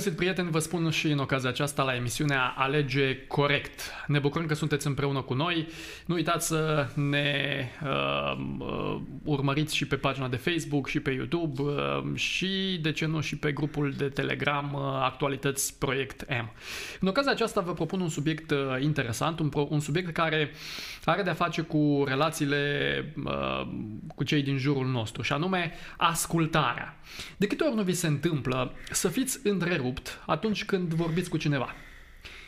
Bun găsit, prieteni, vă spun și în ocazia aceasta la emisiunea Alege Corect. Ne bucurăm că sunteți împreună cu noi. Nu uitați să ne uh, uh, urmăriți și pe pagina de Facebook și pe YouTube uh, și, de ce nu, și pe grupul de Telegram uh, Actualități Proiect M. În ocazia aceasta vă propun un subiect uh, interesant, un, pro- un subiect care are de-a face cu relațiile uh, cu cei din jurul nostru și anume ascultarea. De câte ori nu vi se întâmplă să fiți întrerupt atunci când vorbiți cu cineva?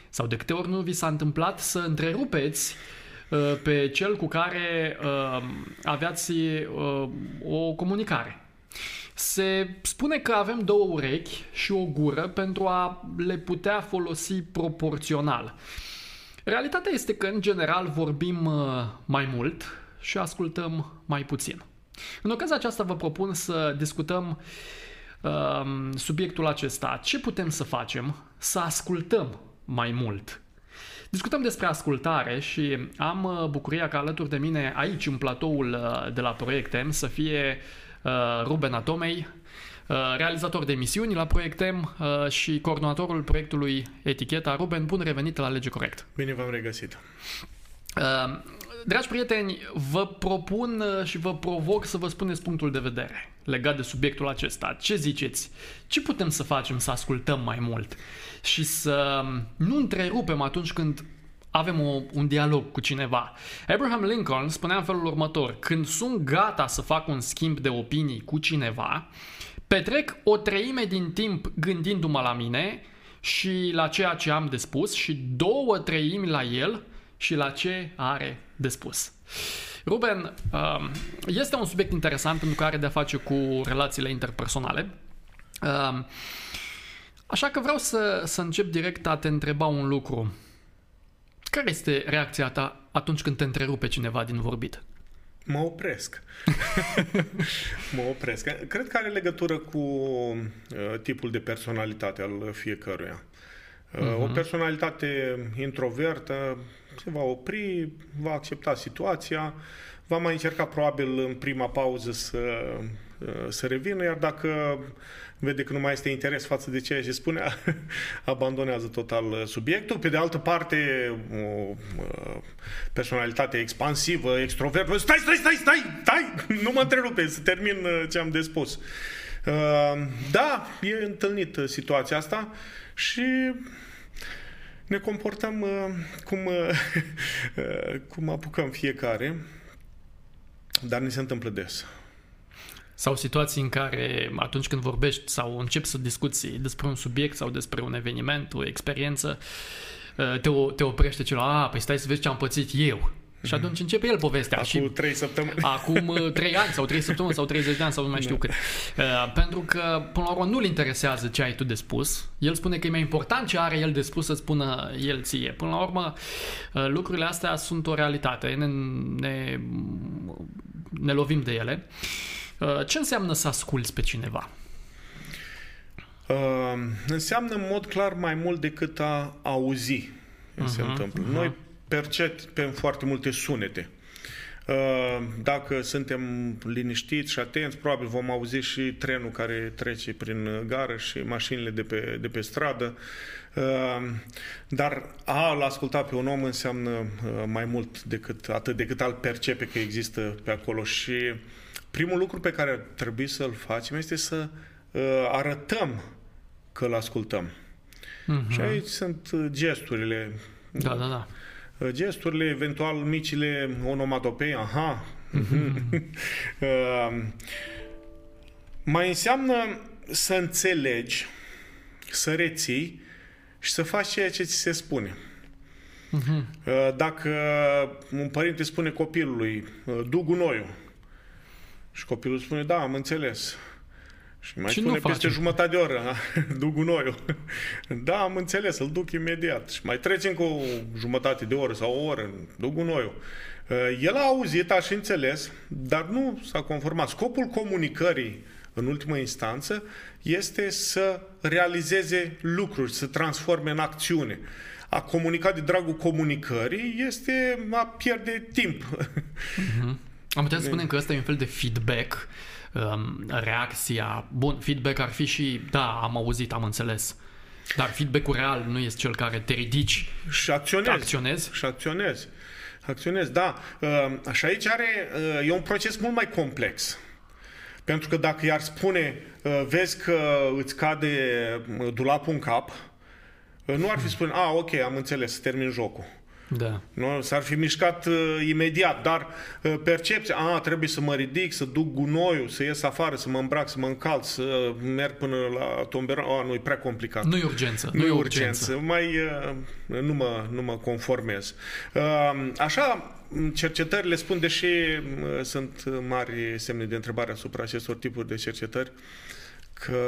Sau de câte ori nu vi s-a întâmplat să întrerupeți uh, pe cel cu care uh, aveați uh, o comunicare? Se spune că avem două urechi și o gură pentru a le putea folosi proporțional. Realitatea este că, în general, vorbim uh, mai mult și ascultăm mai puțin. În ocazia aceasta vă propun să discutăm uh, subiectul acesta. Ce putem să facem să ascultăm mai mult? Discutăm despre ascultare și am uh, bucuria ca alături de mine aici în platoul uh, de la Proiectem să fie uh, Ruben Atomei, uh, realizator de emisiuni la Proiectem uh, și coordonatorul proiectului Eticheta. Ruben, bun revenit la Lege Corect! Bine v-am regăsit! Uh, Dragi prieteni, vă propun uh, și vă provoc să vă spuneți punctul de vedere legat de subiectul acesta. Ce ziceți? Ce putem să facem să ascultăm mai mult și să nu întrerupem atunci când avem o, un dialog cu cineva. Abraham Lincoln spunea în felul următor, când sunt gata să fac un schimb de opinii cu cineva, petrec o treime din timp gândindu-mă la mine și la ceea ce am de spus și două treimi la el și la ce are de spus. Ruben, um, este un subiect interesant pentru că are de-a face cu relațiile interpersonale. Um, așa că vreau să, să încep direct a te întreba un lucru. Care este reacția ta atunci când te întrerupe cineva din vorbit? Mă opresc. mă opresc. Cred că are legătură cu uh, tipul de personalitate al fiecăruia. Uh, uh-huh. O personalitate introvertă se va opri, va accepta situația, va mai încerca probabil în prima pauză să, uh, să revină, iar dacă vede că nu mai este interes față de ceea ce spunea, abandonează total subiectul. Pe de altă parte, o personalitate expansivă, extrovertă, stai, stai, stai, stai, stai, nu mă întrerupe, să termin uh, ce am de spus. Uh, da, e întâlnit situația asta și ne comportăm uh, cum, cum apucăm fiecare, dar ne se întâmplă des. Sau situații în care atunci când vorbești sau începi să discuți despre un subiect sau despre un eveniment, o experiență, te, te oprește celălalt, a, păi stai să vezi ce am pățit eu. Și atunci începe el povestea. Acum și trei săptămâni. Acum trei ani sau trei săptămâni sau 30 de ani sau nu mai știu cât. pentru că, până la urmă, nu-l interesează ce ai tu de spus. El spune că e mai important ce are el de spus să spună el ție. Până la urmă, lucrurile astea sunt o realitate. Ne, ne, ne lovim de ele. Uh, ce înseamnă să asculți pe cineva? Uh, înseamnă în mod clar mai mult decât a auzi uh-huh, se întâmplă. Uh-huh. Noi percepem foarte multe sunete. Uh, dacă suntem liniștiți și atenți, probabil vom auzi și trenul care trece prin gară și mașinile de pe, de pe stradă. Uh, dar a-l asculta pe un om înseamnă uh, mai mult decât atât decât al percepe că există pe acolo și primul lucru pe care ar trebui să-l facem este să uh, arătăm că îl ascultăm. Uh-huh. Și aici sunt uh, gesturile. Da, da, da. Uh, gesturile, eventual micile onomatopei, aha. Uh-huh. uh, mai înseamnă să înțelegi, să reții și să faci ceea ce ți se spune. Uh-huh. Dacă un părinte spune copilului, uh, du gunoiul, și copilul spune, da, am înțeles. Și mai și spune peste facem. jumătate de oră, duc gunoiul. da, am înțeles, îl duc imediat. Și mai trecem cu o jumătate de oră sau o oră, duc gunoiul. Uh, el a auzit, a și înțeles, dar nu s-a conformat. Scopul comunicării, în ultimă instanță, este să realizeze lucruri, să transforme în acțiune. A comunica de dragul comunicării este a pierde timp. Uh-huh. Am putea să spunem că ăsta e un fel de feedback, um, reacția. Bun, feedback ar fi și, da, am auzit, am înțeles. Dar feedback-ul real nu este cel care te ridici și acționezi. acționezi. Și acționezi. Acționezi, da. Uh, Și aici are, uh, e un proces mult mai complex. Pentru că dacă i-ar spune, uh, vezi că îți cade uh, dulapul în cap, uh, nu ar fi spune, a, ok, am înțeles, termin jocul. Da. Nu? S-ar fi mișcat uh, imediat, dar uh, percepția, a, trebuie să mă ridic, să duc gunoiul, să ies afară, să mă îmbrac, să mă încalț, să merg până la tomberon, a, nu, e prea complicat. Nu e urgență. Nu e urgență, mai uh, nu mă, nu mă conformez. Uh, Așa, cercetările spun, deși uh, sunt mari semne de întrebare asupra acestor tipuri de cercetări, că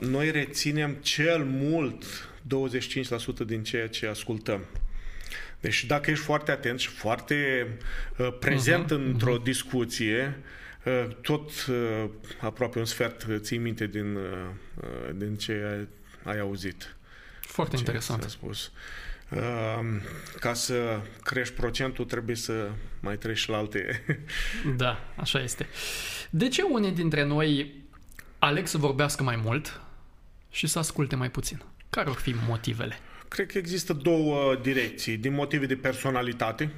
noi reținem cel mult 25% din ceea ce ascultăm. Deci dacă ești foarte atent și foarte uh, prezent uh-huh, într-o uh-huh. discuție, uh, tot uh, aproape un sfert uh, ții minte din, uh, uh, din ce ai, ai auzit. Foarte ce interesant. s-a spus. Uh, ca să crești procentul, trebuie să mai treci și la alte. Da, așa este. De ce unii dintre noi aleg să vorbească mai mult și să asculte mai puțin? Care ar fi motivele? Cred că există două direcții. Din motive de personalitate,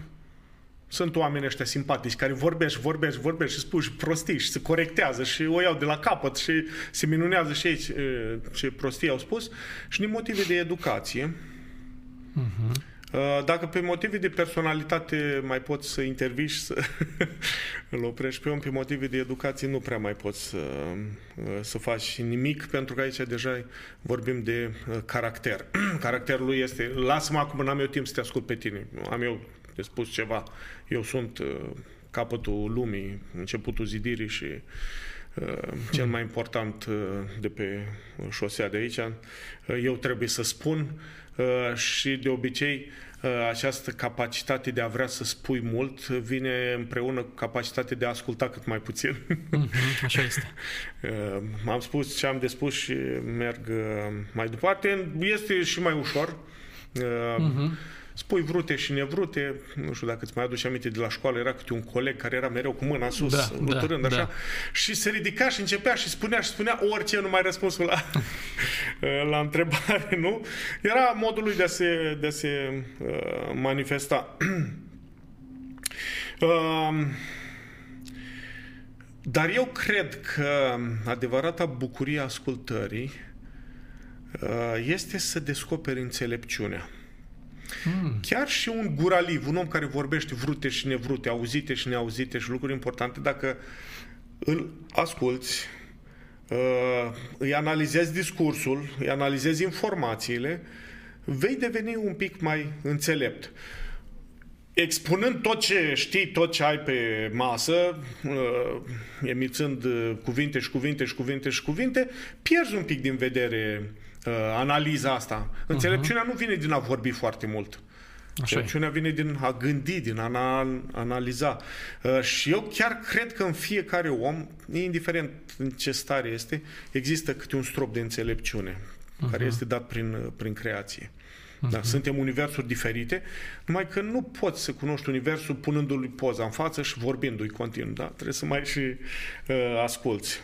sunt oameni ăștia simpatici care vorbesc, vorbesc, vorbesc și spun și prostii și se corectează și o iau de la capăt și se minunează și ei ce, ce prostii au spus. Și din motive de educație, Uh-huh. Dacă pe motive de personalitate mai poți să intervii și să îl oprești pe om, pe motive de educație nu prea mai poți să, să faci nimic, pentru că aici deja vorbim de uh, caracter. Caracterul lui este, lasă-mă acum, n-am eu timp să te ascult pe tine, am eu de spus ceva, eu sunt uh, capătul lumii, începutul zidirii și uh, cel mai important uh, de pe șosea de aici, uh, eu trebuie să spun uh, și de obicei uh, această capacitate de a vrea să spui mult vine împreună cu capacitatea de a asculta cât mai puțin. Uh-huh. Așa este. Uh, am spus ce am de spus și merg uh, mai departe. Este și mai ușor. Uh, Uh-huh. Spui vrute și nevrute, nu știu dacă îți mai aduci aminte de la școală, era câte un coleg care era mereu cu mâna sus, Da, luturând da, așa, da. și se ridica și începea și spunea și spunea orice, numai răspunsul la, la întrebare, nu? Era modul lui de a se, de a se uh, manifesta. uh, dar eu cred că adevărata bucurie a ascultării uh, este să descoperi înțelepciunea. Mm. Chiar și un guraliv, un om care vorbește vrute și nevrute, auzite și neauzite și lucruri importante, dacă îl asculți, uh, îi analizezi discursul, îi analizezi informațiile, vei deveni un pic mai înțelept. Expunând tot ce știi, tot ce ai pe masă, uh, emițând uh, cuvinte și cuvinte și cuvinte și cuvinte, pierzi un pic din vedere uh, analiza asta. Înțelepciunea nu vine din a vorbi foarte mult. Așa e. Înțelepciunea vine din a gândi, din a ana- analiza. Uh, Și eu chiar cred că în fiecare om, indiferent în ce stare este, există câte un strop de înțelepciune care este dat prin, uh, prin creație. Da, suntem universuri diferite, numai că nu poți să cunoști universul punându-lui poza în față și vorbindu-i continuu. Da? Trebuie să mai și uh, asculți.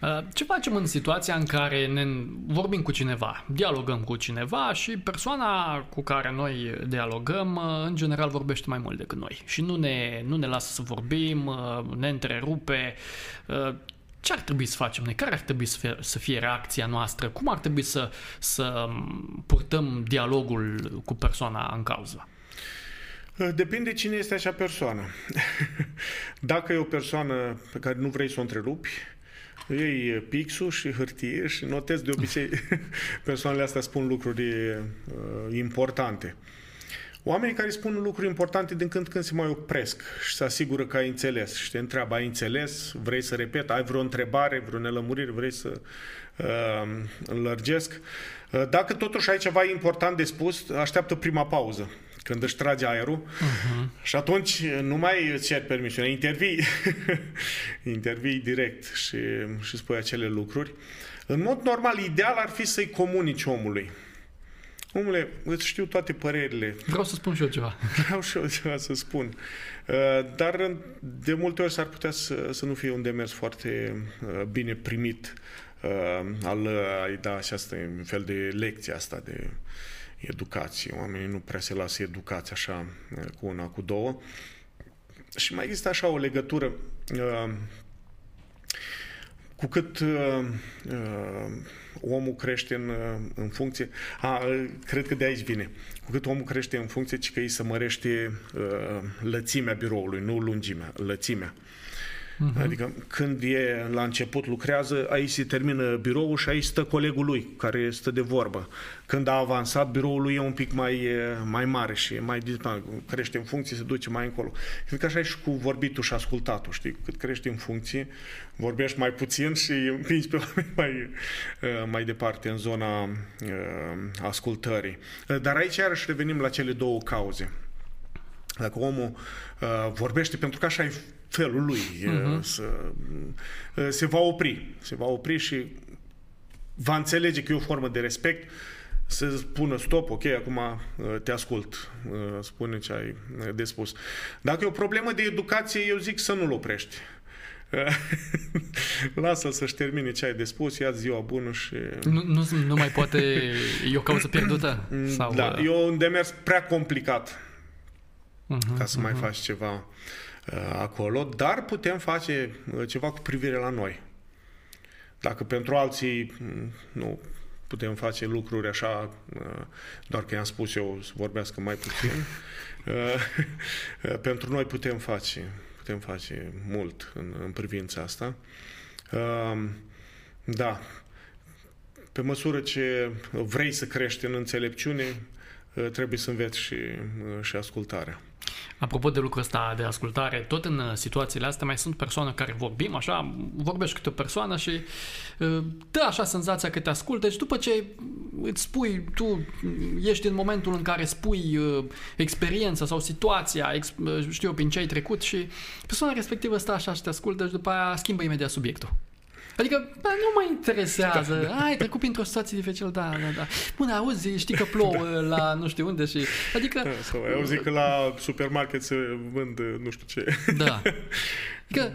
Uh, Ce facem în situația în care ne vorbim cu cineva, dialogăm cu cineva și persoana cu care noi dialogăm uh, în general vorbește mai mult decât noi și nu ne, nu ne lasă să vorbim, uh, ne întrerupe. Uh, Ce ar trebui să facem noi? Care ar trebui să fie, să fie reacția noastră? Cum ar trebui să, să purtăm dialogul cu persoana în cauză? Uh, Depinde cine este acea persoană. Dacă e o persoană pe care nu vrei să o întrerupi, iei pixul și hârtie și notezi de obicei. Persoanele astea spun lucruri uh, importante. Oamenii care spun lucruri importante din când în când se mai opresc și se asigură că ai înțeles. Și te întreabă, ai înțeles, vrei să repet, ai vreo întrebare, vreo nelămurire, vrei să uh, înlărgesc. Uh, dacă totuși ai ceva important de spus, așteaptă prima pauză când își trage aerul uh-huh. și atunci nu mai îți ceri permisiune, intervii, intervii direct și, și spui acele lucruri. În mod normal, ideal ar fi să-i comunici omului. Omule, îți știu toate părerile, Vreau să spun și eu ceva. Vreau și eu ceva să spun. Uh, Dar de multe ori s-ar putea să, să nu fie un demers foarte uh, bine primit uh, al, ai da și asta e un fel de lecție asta de educație. Oamenii nu prea se lasă educați așa cu una, cu două. Și mai există așa o legătură uh, cu cât uh, uh, omul crește în, uh, în funcție, a, cred că de aici vine, cu cât omul crește în funcție, ci că îi să mărește uh, lățimea biroului, nu lungimea, lățimea. Uh-huh. Adică când e la început lucrează, aici se termină biroul și aici stă colegul lui care stă de vorbă. Când a avansat, biroul lui e un pic mai, mai mare și mai crește în funcție, se duce mai încolo. Cred că așa e și cu vorbitul și ascultatul, știi? Cât crești în funcție, vorbești mai puțin și împingi pe oameni mai, mai departe în zona uh, ascultării. Dar aici iarăși revenim la cele două cauze. Dacă omul uh, vorbește pentru că așa e felul lui, uh-huh. să, uh, se va opri. Se va opri și va înțelege că e o formă de respect să spună stop, ok, acum uh, te ascult, uh, spune ce ai de spus. Dacă e o problemă de educație, eu zic să nu-l oprești. Lasă-l să-și termine ce ai de spus, ia ziua bună și... Nu, nu, nu mai poate... E o cauză pierdută? Mm, Sau... Da, e un demers prea complicat uh-huh, ca să uh-huh. mai faci ceva uh, acolo, dar putem face uh, ceva cu privire la noi. Dacă pentru alții mm, nu putem face lucruri așa, uh, doar că i-am spus eu să vorbească mai puțin, uh, pentru noi putem face, putem face mult în, în privința asta. Uh, da, pe măsură ce vrei să crești în înțelepciune, trebuie să înveți și, și ascultarea. Apropo de lucrul ăsta de ascultare, tot în uh, situațiile astea mai sunt persoane care vorbim, așa, vorbești cu o persoană și uh, dă așa senzația că te ascultă și după ce îți spui, tu ești în momentul în care spui uh, experiența sau situația, știu eu, prin ce ai trecut și persoana respectivă stă așa și te ascultă și după aia schimbă imediat subiectul. Adică, bă, nu mă interesează. Da, da. Ai trecut printr-o situație dificilă, da, da, da. Bun, auzi, știi că plouă da. la nu știu unde și... Adică... Da, sau auzi că la supermarket se vând nu știu ce. Da. Adică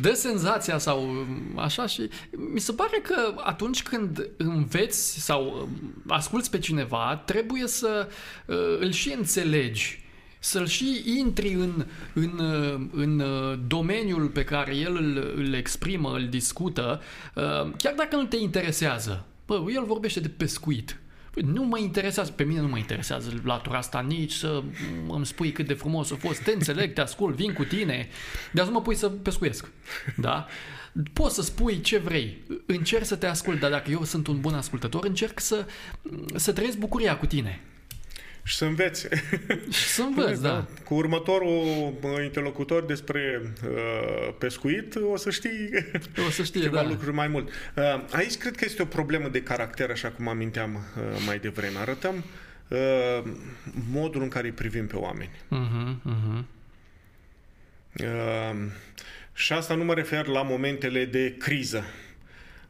dă senzația sau așa și mi se pare că atunci când înveți sau asculți pe cineva, trebuie să uh, îl și înțelegi să-l și intri în, în, în domeniul pe care el îl, îl exprimă, îl discută, uh, chiar dacă nu te interesează. Bă, el vorbește de pescuit. Păi nu mă interesează, pe mine nu mă interesează latura asta nici să îmi spui cât de frumos a fost, te înțeleg, te ascult, vin cu tine, dar să mă pui să pescuiesc. Da? Poți să spui ce vrei, încerc să te ascult, dar dacă eu sunt un bun ascultător, încerc să, să trăiesc bucuria cu tine și să înveți. Și să înveți, da. Cu următorul interlocutor despre uh, pescuit o să știi o să știe, ceva da. lucruri mai mult. Uh, aici cred că este o problemă de caracter, așa cum aminteam uh, mai devreme. Arătăm uh, modul în care îi privim pe oameni. Uh-huh, uh-huh. Uh, și asta nu mă refer la momentele de criză.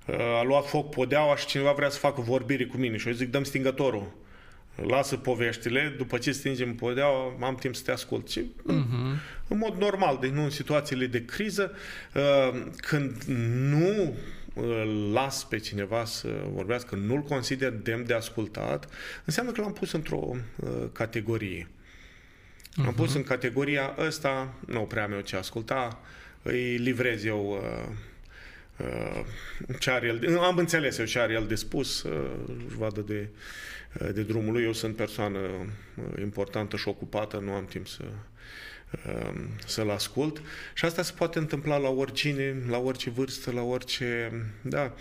Uh, a luat foc podeaua și cineva vrea să facă vorbire cu mine și eu zic dăm stingătorul lasă poveștile, după ce stingem podeaua, am timp să te ascult. Și, uh-huh. în mod normal, deci nu în situațiile de criză, uh, când nu las pe cineva să vorbească, nu-l consider demn de ascultat, înseamnă că l-am pus într-o uh, categorie. Uh-huh. Am pus în categoria ăsta, nu prea meu ce asculta, îi livrez eu uh, uh, ce are el, am înțeles eu ce are el de spus, uh, își vadă de Eh, de drumul lui. Eu sunt persoană eh, importantă și ocupată, nu am timp să eh, să-l ascult și asta se poate întâmpla la oricine, la orice vârstă, la orice... Da,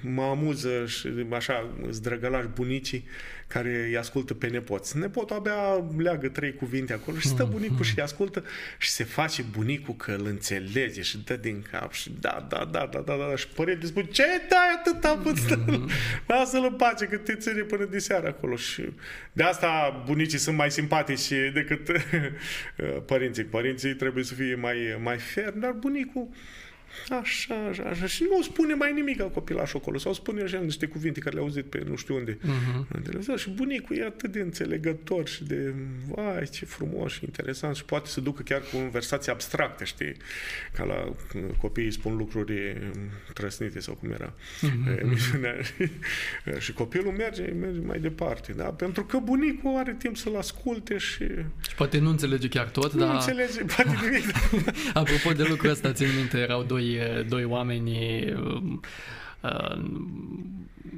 mă amuză și așa, zdrăgălași bunicii care îi ascultă pe nepoți. Nepotul abia leagă trei cuvinte acolo și stă mm, bunicul mm. și îi ascultă și se face bunicul că îl înțelege și dă din cap și da, da, da, da, da, da, și părinte spune, ce dai atâta puțin? Mm. Lasă-l în pace că te ține până de seară acolo și de asta bunicii sunt mai simpatici decât părinții. Părinții trebuie să fie mai, mai fermi, dar bunicul Așa, așa, așa. Și nu spune mai nimic copilașul acolo. Sau spune așa niște cuvinte care le-au auzit pe nu știu unde. Uh-huh. Și bunicul e atât de înțelegător și de, vai, ce frumos și interesant. Și poate să ducă chiar cu conversații abstracte, știi? Ca la copiii spun lucruri trăsnite sau cum era uh-huh. emisiunea. și copilul merge, merge mai departe. Da? Pentru că bunicul are timp să-l asculte și... Și poate nu înțelege chiar tot, nu dar... înțelege, poate nimic. Apropo de lucrul ăsta, țin minte, erau doi doi oameni uh,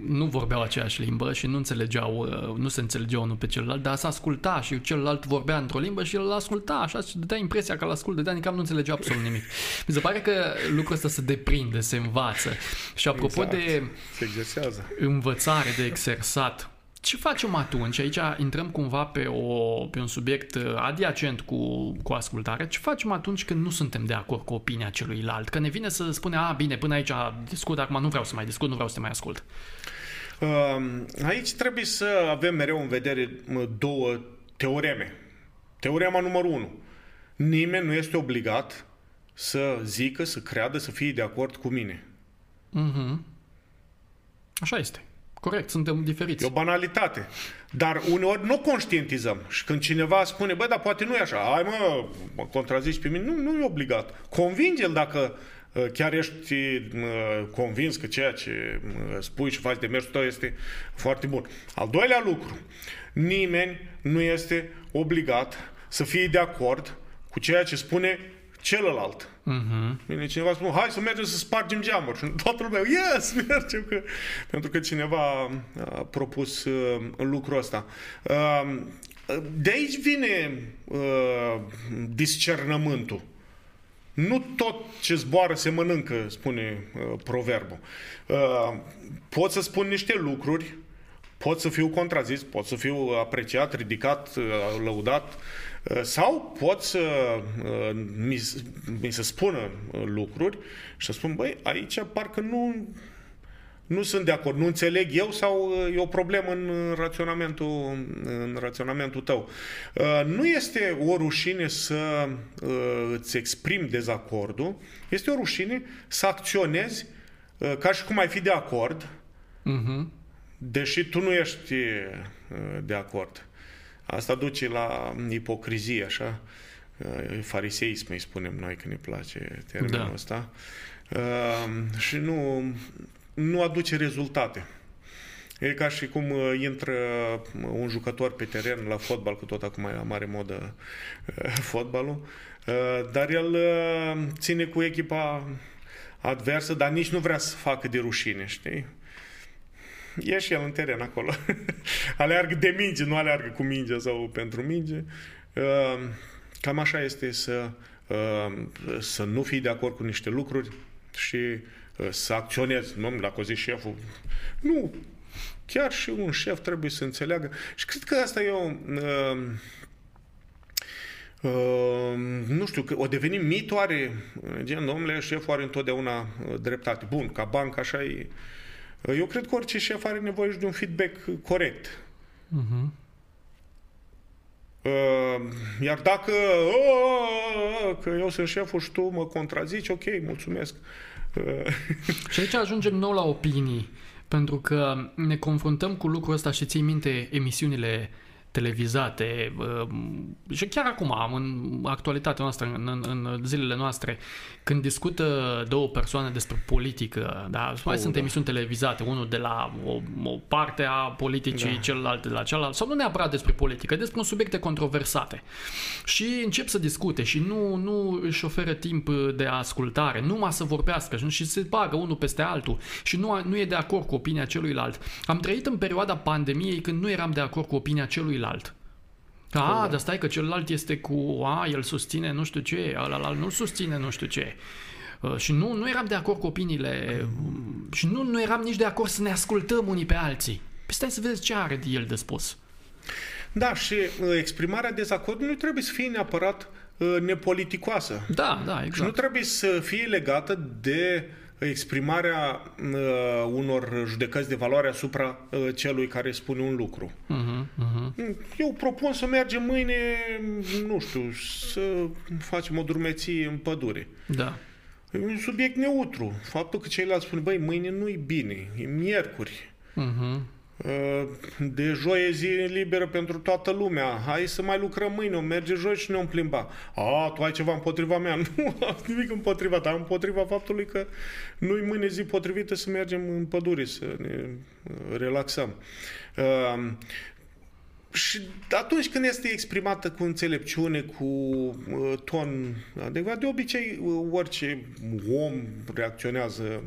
nu vorbeau aceeași limbă și nu înțelegeau, uh, nu se înțelegeau unul pe celălalt, dar să asculta și celălalt vorbea într-o limbă și el asculta așa și dădea impresia că l-ascultă, dar nici nu înțelegea absolut nimic. Mi se pare că lucrul ăsta se deprinde, se învață. Și apropo exact. de se exersează. învățare, de exersat, ce facem atunci? Aici intrăm cumva pe, o, pe un subiect uh, adiacent cu, cu ascultarea. Ce facem atunci când nu suntem de acord cu opinia celuilalt? Că ne vine să spune, a, bine, până aici discut, acum nu vreau să mai discut, nu vreau să te mai ascult. Um, aici trebuie să avem mereu în vedere două teoreme. Teorema numărul unu. Nimeni nu este obligat să zică, să creadă, să fie de acord cu mine. Mm-hmm. Așa este. Corect, suntem diferiți. E o banalitate. Dar uneori nu conștientizăm. Și când cineva spune, bă, dar poate nu e așa, hai mă, mă contrazici pe mine, nu, nu e obligat. Convinge-l dacă uh, chiar ești uh, convins că ceea ce uh, spui și faci de mersul tău este foarte bun. Al doilea lucru, nimeni nu este obligat să fie de acord cu ceea ce spune celălalt. Uh-huh. Bine, cineva spune, hai să mergem să spargem geamuri. Și toată lumea, yes, mergem. Că... Pentru că cineva a propus uh, lucrul ăsta. Uh, de aici vine uh, discernământul. Nu tot ce zboară se mănâncă, spune uh, proverbul. Uh, pot să spun niște lucruri, pot să fiu contrazis, pot să fiu apreciat, ridicat, uh, lăudat, Uh, sau pot să uh, mi, mi se spună uh, lucruri și să spun, băi, aici parcă nu, nu sunt de acord, nu înțeleg eu sau e o problemă în raționamentul, în raționamentul tău. Nu este o rușine să îți exprimi dezacordul, este o rușine să acționezi ca și cum ai fi de acord, uh-huh. deși tu nu ești de acord. Asta duce la ipocrizie, așa, fariseism, îi spunem noi, când ne place termenul da. ăsta, uh, și nu, nu aduce rezultate. E ca și cum uh, intră un jucător pe teren la fotbal, că tot acum e mare modă uh, fotbalul, dar el ține cu echipa adversă, dar nici nu vrea să facă de rușine, știi? e și el în teren acolo. aleargă de minge, nu aleargă cu minge sau pentru minge. Ehm, cam așa este să, ehm, să nu fii de acord cu niște lucruri și eh, să acționezi. Nu, dacă o zi șeful, nu, chiar și un șef trebuie să înțeleagă. Și cred că asta e o... Uh, nu știu, o devenim mitoare, gen, domnule, șeful are întotdeauna eh, dreptate. Bun, ca bancă așa e, eu cred că orice șef are nevoie și de un feedback corect. Uh-huh. Iar dacă uh, că eu sunt șeful și tu mă contrazici, ok, mulțumesc. Uh. Și aici ajungem nou la opinii, pentru că ne confruntăm cu lucrul ăsta și ții minte emisiunile televizate um, și chiar acum, în actualitatea noastră, în, în zilele noastre, când discută două persoane despre politică, da, mai oh, sunt da. emisiuni televizate, unul de la o, o parte a politicii, da. celălalt de la cealaltă, sau nu neapărat despre politică, despre un subiecte controversate. Și încep să discute și nu, nu își oferă timp de ascultare, numai să vorbească și se bagă unul peste altul și nu, nu e de acord cu opinia celuilalt. Am trăit în perioada pandemiei când nu eram de acord cu opinia celuilalt. A, dar stai că celălalt este cu, a, el susține nu știu ce, ălalt nu susține nu știu ce. Uh, și nu, nu eram de acord cu opiniile mm. și nu, nu eram nici de acord să ne ascultăm unii pe alții. Păi stai să vezi ce are de el de spus. Da, și uh, exprimarea dezacordului nu trebuie să fie neapărat uh, nepoliticoasă. Da, da, exact. Și nu trebuie să fie legată de exprimarea uh, unor judecăți de valoare asupra uh, celui care spune un lucru. Uh-huh, uh-huh. Eu propun să mergem mâine, nu știu, să facem o drumeție în pădure. Da. E un subiect neutru. Faptul că ceilalți spun, băi, mâine nu-i bine, e miercuri. Uh-huh. De joi e zi liberă pentru toată lumea. Hai să mai lucrăm mâine, o merge joi și ne om plimba. A, tu ai ceva împotriva mea. Nu am nimic împotriva ta, am împotriva faptului că nu-i mâine zi potrivită să mergem în pădure, să ne uh, relaxăm. Uh, și atunci când este exprimată cu înțelepciune, cu uh, ton adecvat, de obicei uh, orice om reacționează uh,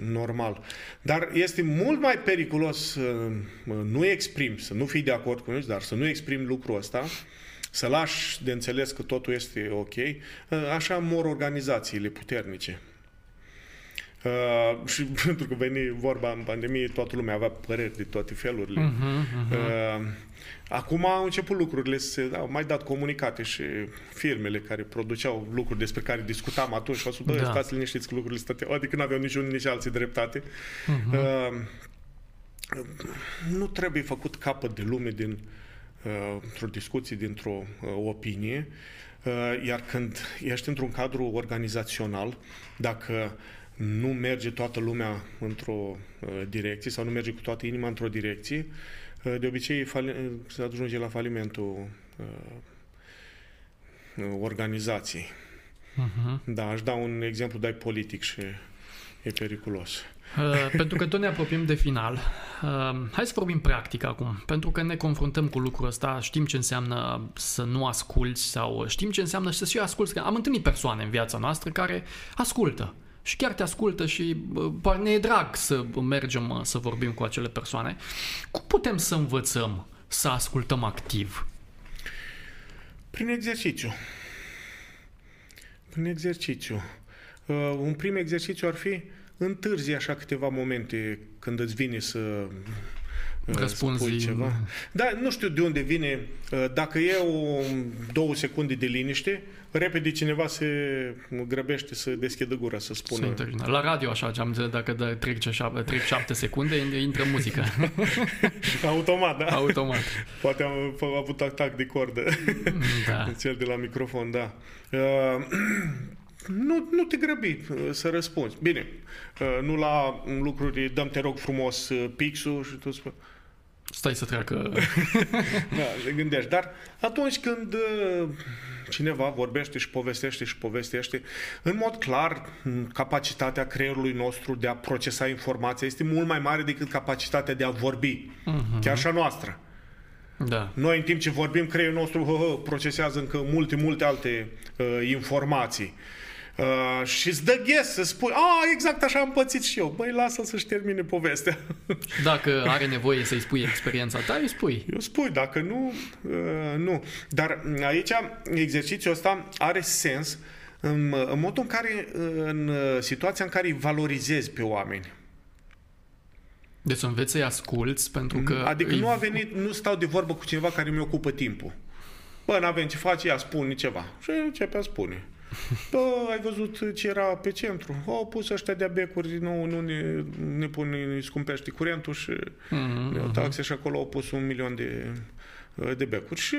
normal. Dar este mult mai periculos să nu exprim, să nu fii de acord cu noi, dar să nu exprim lucrul ăsta, să lași de înțeles că totul este ok. Așa mor organizațiile puternice. Uh, și pentru că veni vorba în pandemie, toată lumea avea păreri de toate felurile. Uh-huh, uh-huh. Uh, acum au început lucrurile să se... Au mai dat comunicate și firmele care produceau lucruri despre care discutam atunci și au spus, da. stați liniștiți că lucrurile stăteau, adică nu aveau nici unii, nici alții dreptate. Uh-huh. Uh, nu trebuie făcut capăt de lume din uh, într-o discuție, dintr-o uh, opinie, uh, iar când ești într-un cadru organizațional, dacă nu merge toată lumea într-o uh, direcție sau nu merge cu toată inima într-o direcție, uh, de obicei fali- se ajunge la falimentul uh, organizației. Uh-huh. Da, aș da un exemplu, dai politic și e periculos. Uh, pentru că tot ne apropiem de final, uh, hai să vorbim practic acum. Pentru că ne confruntăm cu lucrul ăsta, știm ce înseamnă să nu asculți sau știm ce înseamnă să și asculți. Am întâlnit persoane în viața noastră care ascultă și chiar te ascultă și ne e drag să mergem să vorbim cu acele persoane. Cum putem să învățăm să ascultăm activ? Prin exercițiu. Prin exercițiu. Uh, un prim exercițiu ar fi întârzi așa câteva momente când îți vine să uh, răspunzi ceva. Da, nu știu de unde vine. Uh, dacă e o două secunde de liniște, repede cineva se grăbește să deschidă gura, să spună. Să La radio așa, am dacă trec, trec 7 secunde, intră muzică. Automat, da? Automat. Poate am avut atac de cordă. Da. Cel de la microfon, da. Uh, nu, nu te grăbi uh, să răspunzi. Bine, uh, nu la lucruri, dăm te rog frumos uh, pixul și tu spui, Stai să treacă. da, le gândești. Dar atunci când uh, cineva vorbește și povestește și povestește, în mod clar, capacitatea creierului nostru de a procesa informația este mult mai mare decât capacitatea de a vorbi. Uh-huh. Chiar și a noastră. Da. Noi, în timp ce vorbim, creierul nostru hă, hă, procesează încă multe, multe alte uh, informații. Uh, și îți dă ghes să spui, a, exact așa am pățit și eu. Băi, lasă să-și termine povestea. Dacă are nevoie să-i spui experiența ta, îi spui. Eu spui, dacă nu, uh, nu. Dar aici exercițiul ăsta are sens în, în modul în care, în situația în care îi valorizezi pe oameni. Deci să înveți să-i asculți pentru că... Adică îi... nu a venit, nu stau de vorbă cu cineva care mi ocupă timpul. Bă, n-avem ce face, ia, spune ceva. Și începe a spune. Bă, ai văzut ce era pe centru? Au pus ăștia de becuri, nu, nu ne, ne pun, ne scumpește curentul și mm-hmm. taxe și acolo au pus un milion de de becuri. Și,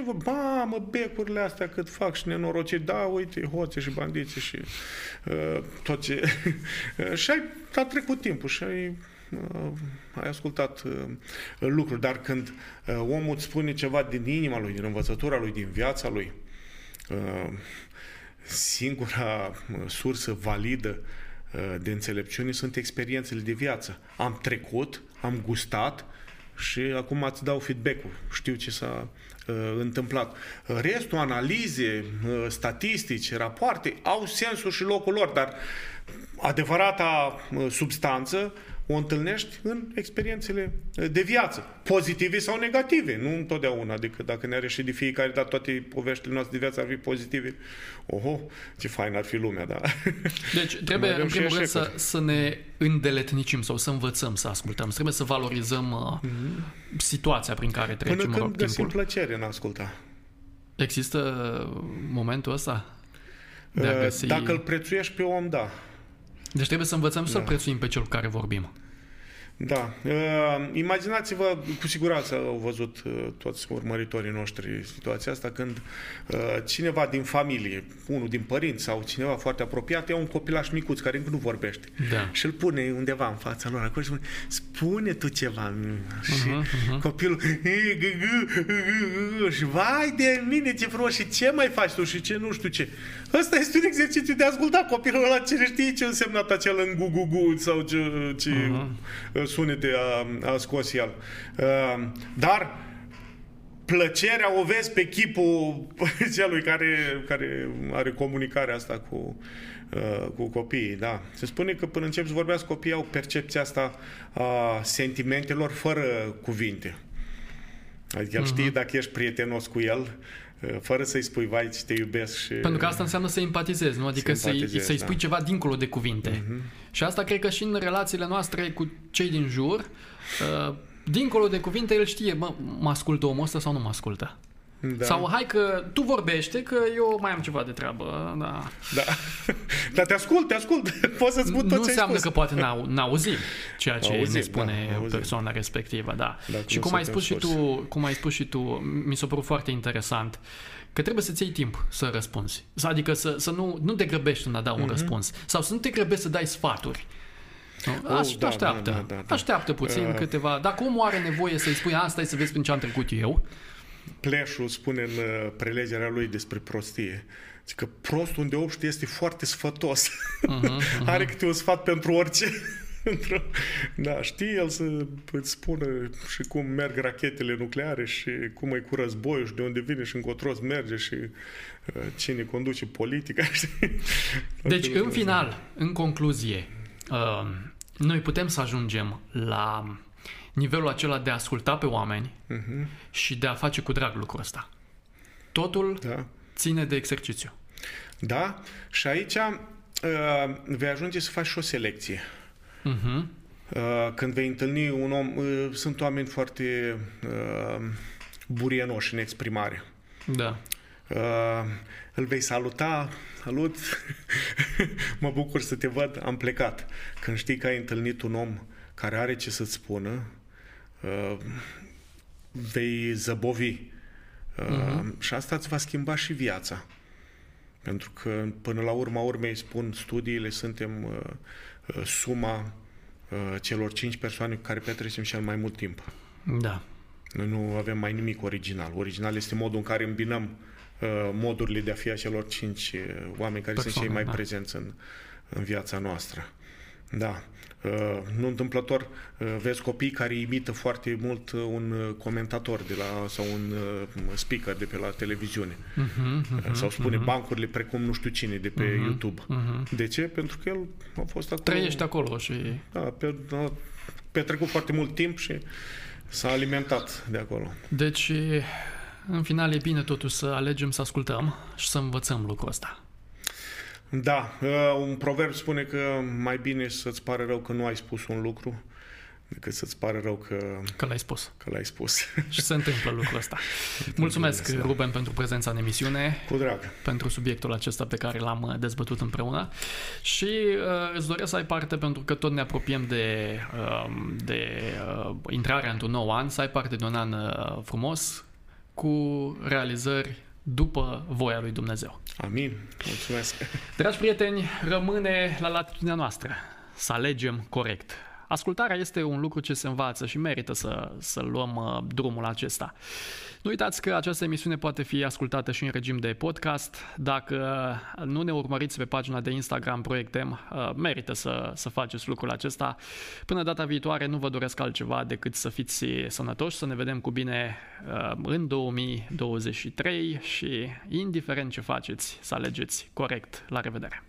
mă, becurile astea cât fac și nenorociri, da, uite, hoțe și bandiți și uh, tot ce... și ai, a trecut timpul și ai, uh, ai ascultat uh, lucruri, dar când uh, omul îți spune ceva din inima lui, din învățătura lui, din viața lui, uh, singura sursă validă uh, de înțelepciune sunt experiențele de viață. Am trecut, am gustat și acum îți dau feedback-ul. Știu ce s-a uh, întâmplat. Restul, analize, uh, statistici, rapoarte, au sensul și locul lor, dar adevărata uh, substanță o întâlnești în experiențele de viață, pozitive sau negative, nu întotdeauna, adică dacă ne-ar ieși de fiecare dată toate poveștile noastre de viață ar fi pozitive, oho, ce fain ar fi lumea, da. Deci trebuie în primul rând să, să ne îndeletnicim sau să învățăm să ascultăm, trebuie să valorizăm mm-hmm. situația prin care trecem Până când găsim timpul. plăcere în a asculta. Există momentul ăsta? De a găsi... Dacă îl prețuiești pe om, da. Deci trebuie să învățăm da. să-l prețuim pe cel cu care vorbim. Da. Uh, imaginați-vă, cu siguranță au văzut uh, toți urmăritorii noștri situația asta, când uh, cineva din familie, unul din părinți sau cineva foarte apropiat, ia un copilaș micuț care încă nu vorbește Da. și îl pune undeva în fața lor acolo și spune, spune tu ceva. Și Mhm, mhm. copilul și vai de mine ce frumos și ce mai faci tu și ce nu știu ce. Ăsta este un exercițiu de a asculta copilul ăla ce știe ce însemnat acel în gu gu gu sau ce, ce Mhm. Sunete a, a scos el. Uh, Dar plăcerea o vezi pe chipul celui care, care are comunicarea asta cu, uh, cu copiii, da. Se spune că până încep să vorbească copiii au percepția asta a sentimentelor fără cuvinte. Adică el știe dacă ești prietenos cu el, uh, fără să-i spui, vai, ce te iubesc și... Pentru că asta înseamnă să empatizezi, nu? Adică să-i, empatizezi, să-i da. spui ceva dincolo de cuvinte. Și asta cred că și în relațiile noastre cu cei din jur, uh, dincolo de cuvinte, el știe, mă, mă ascultă omul ăsta sau nu mă ascultă. Da. Sau hai că tu vorbește, că eu mai am ceva de treabă. Da. Da. Dar te ascult, te ascult. Poți să-ți spun tot nu ce ai înseamnă spus. că poate n-au, n-auzim ceea ce Auzim, ne spune da, auzim. persoana respectivă, da. Dacă și nu cum ai, suntem spus și tu, cum ai spus și tu, mi s-a părut foarte interesant, că trebuie să-ți iei timp să răspunzi. Să- Adică să, să nu, nu te grăbești în a da un răspuns. Sau să nu te grăbești să dai sfaturi. Nu? Mhm. Oh, Aș, da, așteaptă. da, da, da, da. Așteaptă puțin Uh. câteva. Dacă omul are nevoie să-i spui asta, să vezi prin ce am trecut eu. Pleșul spune în uh, prelegerea lui despre prostie. Zice că prostul unde obște este foarte sfătos. Uh-huh, Are câte un sfat pentru orice. Într-o- da, știe el să îți spună și cum merg rachetele nucleare și cum e cu războiul și de unde vine și încotro merge și uh, cine conduce politica. știi? Deci, Toate în lucrurile final, în concluzie, uh, noi putem să ajungem la nivelul acela de a asculta pe oameni Mhm, și de a face cu drag lucrul ăsta. Totul Da. Ține de exercițiu. Da? Și aici uh, vei ajunge să faci și o selecție. Uh-huh. Uh, când vei întâlni un om, uh, sunt oameni foarte uh, burienoși în exprimare. Da. Uh, îl vei saluta, salut, mă bucur să te văd, am plecat. Când știi că ai întâlnit un om care are ce să-ți spună, uh, vei zăbovi. Uh, Și asta îți va schimba și viața. Pentru că până la urma urmei spun studiile, suntem uh, uh, suma uh, celor cinci persoane cu care petrecem cel mai mult timp. Da. Noi nu avem mai nimic original. Original este modul în care îmbinăm uh, modurile de a fi a celor cinci uh, oameni care sunt Persoane, cei mai da. prezenți în, în viața noastră. Da. Uh, nu întâmplător uh, vezi copii care imită foarte mult uh, un uh, comentator de la, sau un uh, speaker de pe la televiziune. Uh-huh, uh-huh, sau spune bancurile precum nu știu cine de pe Mhm. YouTube. uh-huh. De ce? Pentru că el a fost acolo. Trăiești acolo și... Da, pe, a petrecut foarte mult timp și s-a alimentat de acolo. Deci, în final, e bine totuși să alegem să ascultăm și să învățăm lucrul ăsta. Da, uh, un proverb spune că mai bine să-ți pare rău că nu ai spus un lucru decât să-ți pare rău că, Că l-ai spus. că l-ai spus. Și se întâmplă lucrul ăsta. Mulțumesc, asta. Ruben, pentru prezența în emisiune. Cu drag. pentru subiectul acesta pe care l-am uh, dezbătut împreună și uh, îți doresc să ai parte pentru că tot ne apropiem de, uh, de uh, intrarea într-un nou an, să ai parte de un an uh, frumos cu realizări după voia lui Dumnezeu. Amin. Mulțumesc. Dragi prieteni, rămâne la latitudinea noastră să alegem corect. Ascultarea este un lucru ce se învață și merită să, să luăm uh, drumul acesta. Nu uitați că această emisiune poate fi ascultată și în regim de podcast. Dacă nu ne urmăriți pe pagina de Instagram Proiectem, uh, merită să, să faceți lucrul acesta. Până data viitoare nu vă doresc altceva decât să fiți sănătoși, să ne vedem cu bine uh, în 2023 și indiferent ce faceți, să alegeți corect. La revedere!